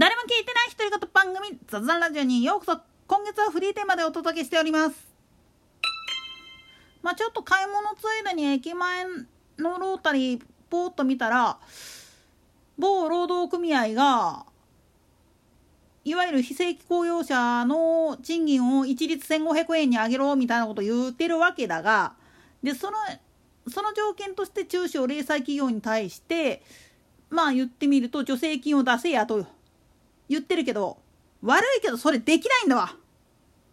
誰も聞いてない独り言番組雑談ラジオにようこそ。今月はフリーテーマでお届けしております。まあちょっと買い物ついでに駅前のロータリーポーッと見たら某労働組合がいわゆる非正規雇用者の賃金を一律1500円に上げろみたいなこと言ってるわけだがでそのその条件として中小零細企業に対してまあ言ってみると助成金を出せやと。言ってるけど悪いけどそれできないんだわ。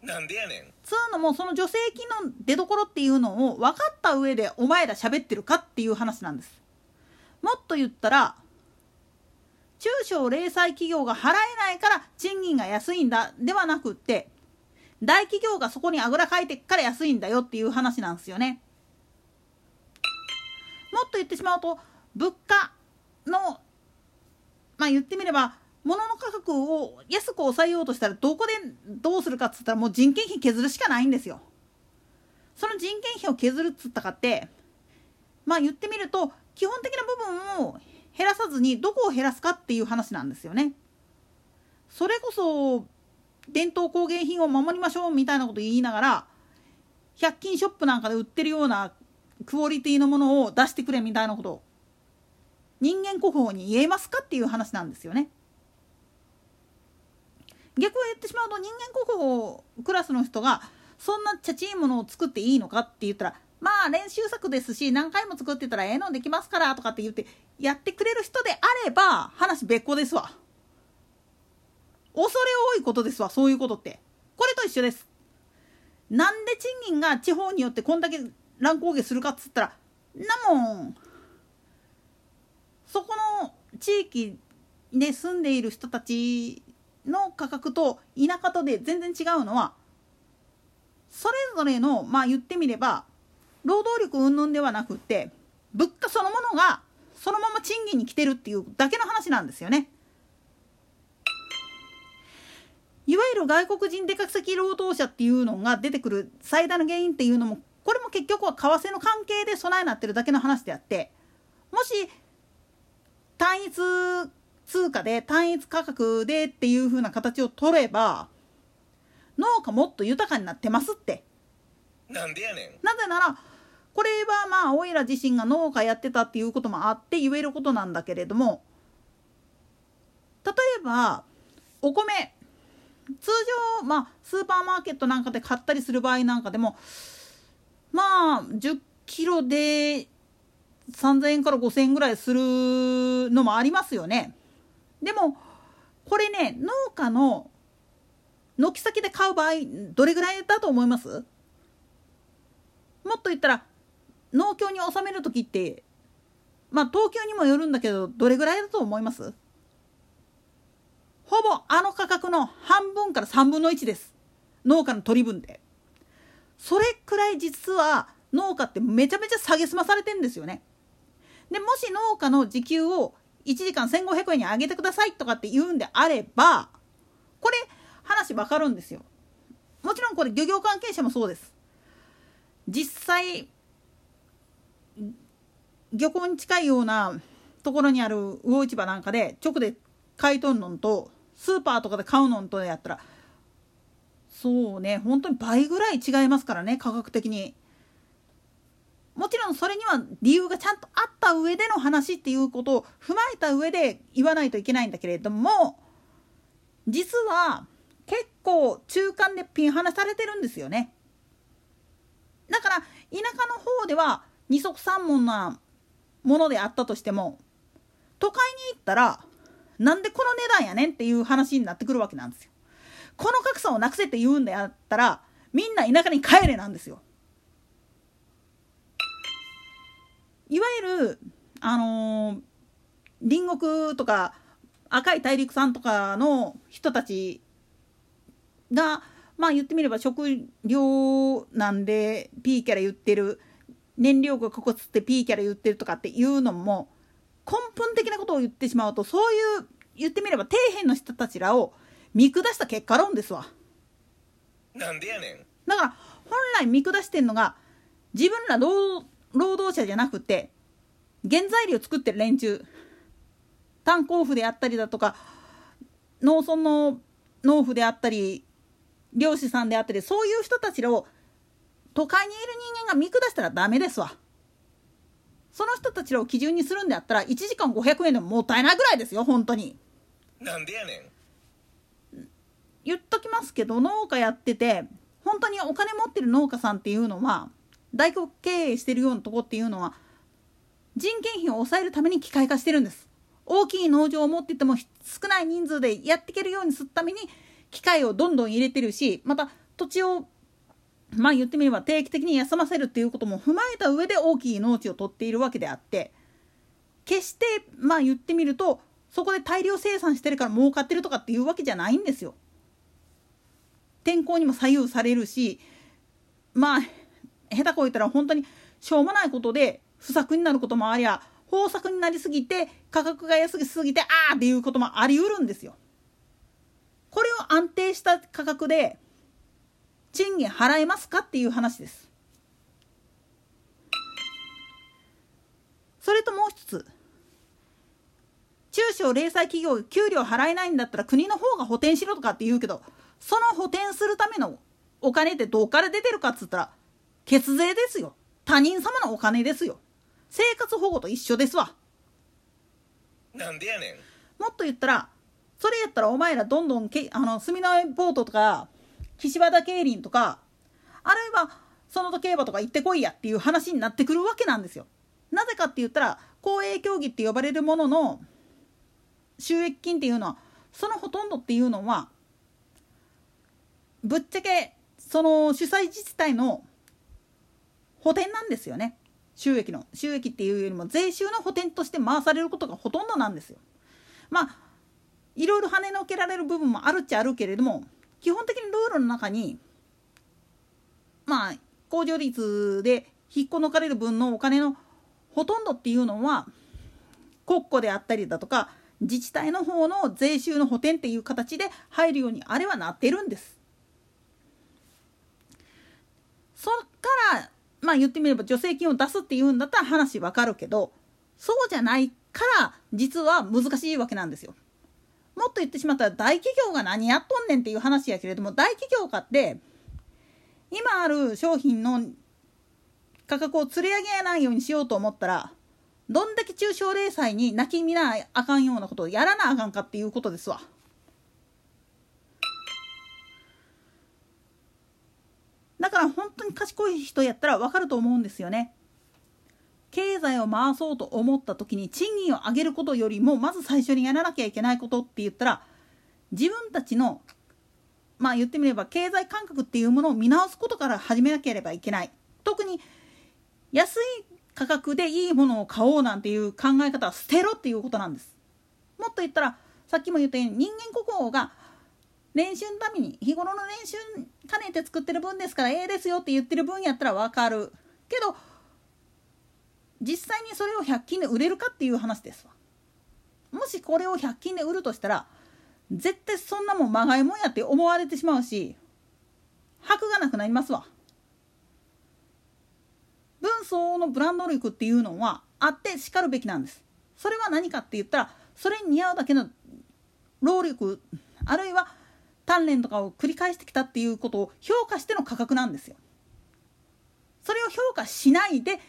なんでやねんつうのもその助成金の出どころっていうのを分かった上でお前ら喋ってるかっていう話なんです。もっと言ったら中小零細企業が払えないから賃金が安いんだではなくって大企業がそこにあぐらかいてっから安いんだよっていう話なんですよね。もっと言ってしまうと物価のまあ言ってみれば物の価格を安く抑えようとしたらどこでどうするかっつったらもう人件費削るしかないんですよ。その人件費を削るっつったかってまあ言ってみると基本的な部分を減らさずにどこを減らすかっていう話なんですよね。それこそ伝統工芸品を守りましょうみたいなこと言いながら100均ショップなんかで売ってるようなクオリティのものを出してくれみたいなこと人間国宝に言えますかっていう話なんですよね。逆を言ってしまうと人間国宝クラスの人がそんなチャチいものを作っていいのかって言ったらまあ練習作ですし何回も作ってたらええのできますからとかって言ってやってくれる人であれば話別個ですわ。恐れ多いことですわ。そういうことってこれと一緒ですなんで賃金が地方によってこんだけ乱高下するかっつったらなもん。そこの地域で住んでいる人たちの価格と田舎とで全然違うのはそれぞれのまあ言ってみれば労働力云々ではなくって物価そのものがそのまま賃金に来てるっていうだけの話なんですよね。いわゆる外国人出稼ぎ労働者っていうのが出てくる最大の原因っていうのもこれも結局は為替の関係で備えなってるだけの話であってもし単一通貨で単一価格でっていう風な形を取れば農家もっと豊かになってますってなんでやねんなぜならこれはまあおいら自身が農家やってたっていうこともあって言えることなんだけれども例えばお米通常まあスーパーマーケットなんかで買ったりする場合なんかでもまあ10キロで3,000円から5,000円ぐらいするのもありますよね。でもこれね農家の軒先で買う場合どれぐらいだと思います？もっと言ったら農協に納める時ってまあ東京にもよるんだけどどれぐらいだと思います？ほぼあの価格の半分から3分の1です。農家の取り分で。それくらい実は農家ってめちゃめちゃ下げすまされてんですよね。でもし農家の時給を1時間1500円に上げてくださいとかって言うんであればこれ話わかるんですよもちろんこれ漁業関係者もそうです実際漁港に近いようなところにある魚市場なんかで直で買い取るのとスーパーとかで買うのとやったらそうね本当に倍ぐらい違いますからね価格的に。もちろんそれには理由がちゃんとあった上での話っていうことを踏まえた上で言わないといけないんだけれども実は結構中間でピン離されてるんですよね。だから田舎の方では二足三門なものであったとしても都会に行ったらなんでこの値段やねんっていう話になってくるわけなんですよ。この格差をなくせって言うんであったらみんな田舎に帰れなんですよ。いわゆるあのー、隣国とか赤い大陸産とかの人たちがまあ言ってみれば食料なんで P キャラ言ってる燃料がここつって P キャラ言ってるとかっていうのも根本的なことを言ってしまうとそういう言ってみれば底辺の人たちらを見下した結果論ですわ。なんでやねんだから本来見下してんのが自分ら労働者じゃなくて原材料作ってる連中炭鉱夫であったりだとか農村の農夫であったり漁師さんであったりそういう人たちを都会にいる人間が見下したらダメですわ。その人たちを基準にするんであったら1時間500円でももったいないぐらいですよ本当に。なんでやねん言っときますけど農家やってて本当にお金持ってる農家さんっていうのは大黒経営してるようなとこっていうのは人件費を抑えるために機械化してるんです大きい農場を持ってても少ない人数でやっていけるようにするために機械をどんどん入れてるしまた土地をまあ言ってみれば定期的に休ませるっていうことも踏まえた上で大きい農地を取っているわけであって決してまあ言ってみるとそこで大量生産してるから儲かってるとかっていうわけじゃないんですよ。天候にも左右されるしまあ下手こいたら本当にしょうもないことで不作になることもありゃ豊作になりすぎて価格が安すぎてああっていうこともあり得るんですよ。これを安定した価格で賃金払えますかっていう話です。それともう一つ中小零細企業が給料払えないんだったら国の方が補填しろとかって言うけどその補填するためのお金ってどっから出てるかっつったら血税ですよ。他人様のお金ですよ。生活保護と一緒ですわ。なんでやねん。もっと言ったらそれやったらお前らどんどんけあの住之江ポートとか岸和田競輪とかあるいはその時競馬とか行ってこいやっていう話になってくるわけなんですよ。なぜかって言ったら公営競技って呼ばれるものの収益金っていうのはそのほとんどっていうのはぶっちゃけその主催自治体の補填なんですよね収益の収益っていうよりも税収の補填として回されることがほとんどなんですよ。まあいろいろ跳ねのけられる部分もあるっちゃあるけれども基本的にルールの中にまあ控除率で引っこ抜かれる分のお金のほとんどっていうのは国庫であったりだとか自治体の方の税収の補填っていう形で入るようにあれはなってるんです。そっからまあ言ってみれば助成金を出すっていうんだったら話わかるけどそうじゃないから実は難しいわけなんですよ。もっと言ってしまったら大企業が何やっとんねんっていう話やけれども大企業家って今ある商品の価格を釣り上げないようにしようと思ったらどんだけ中小零細に泣き見なあかんようなことをやらなあかんかっていうことですわ。賢い人やったら分かると思うんですよね。経済を回そうと思った時に賃金を上げることよりもまず最初にやらなきゃいけないことって言ったら自分たちのまあ言ってみれば経済感覚っていうものを見直すことから始めなければいけない特に安い価格でいいものを買おうなんていう考え方は捨てろっていうことなんですもっと言ったらさっきも言ったように人間国宝が練習のために日頃の練習兼ねて作ってる分ですからええですよって言ってる分やったら分かる。けど実際にそれを100均で売れるかっていう話ですわ。もしこれを100均で売るとしたら絶対そんなもんまがいもんやって思われてしまうし箔がなくなりますわ。分相のブランド力っていうのはあってしかるべきなんです。それは何かって言ったらそれに似合うだけの労力あるいは鍛錬とかを繰り返してきたっていうことを評価しての価格なんですよ。それを評価しないで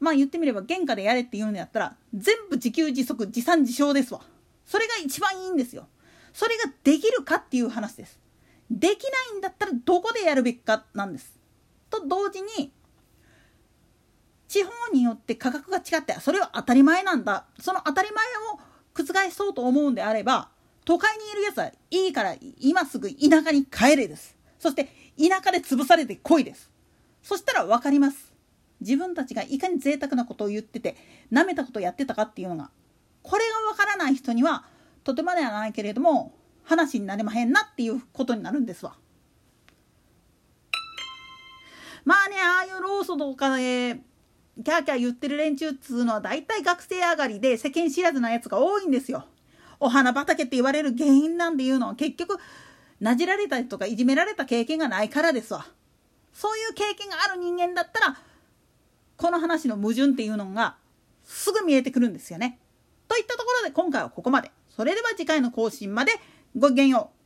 まあ言ってみれば原価でやれって言うんやったら全部自給自足自産自消ですわ。それが一番いいんですよ。それができるかっていう話です。できないんだったらどこでやるべきかなんです。と同時に地方によって価格が違ってそれは当たり前なんだ。その当たり前を覆そうと思うんであれば都会にいるやつはいいから今すぐ田舎に帰れですそして田舎で潰されてこいですそしたら分かります自分たちがいかに贅沢なことを言っててなめたことをやってたかっていうのがこれがわからない人にはとてもではないけれども話になれまへんなっていうことになるんですわ。まあねああいうローソとかでキャーキャー言ってる連中っつうのは大体学生上がりで世間知らずなやつが多いんですよ。お花畑って言われる原因なんていうの？は結局なじられたりとかいじめられた経験がないからですわ。そういう経験がある人間だったらこの話の矛盾っていうのがすぐ見えてくるんですよね。といったところで今回はここまで。それでは次回の更新までごきげんよう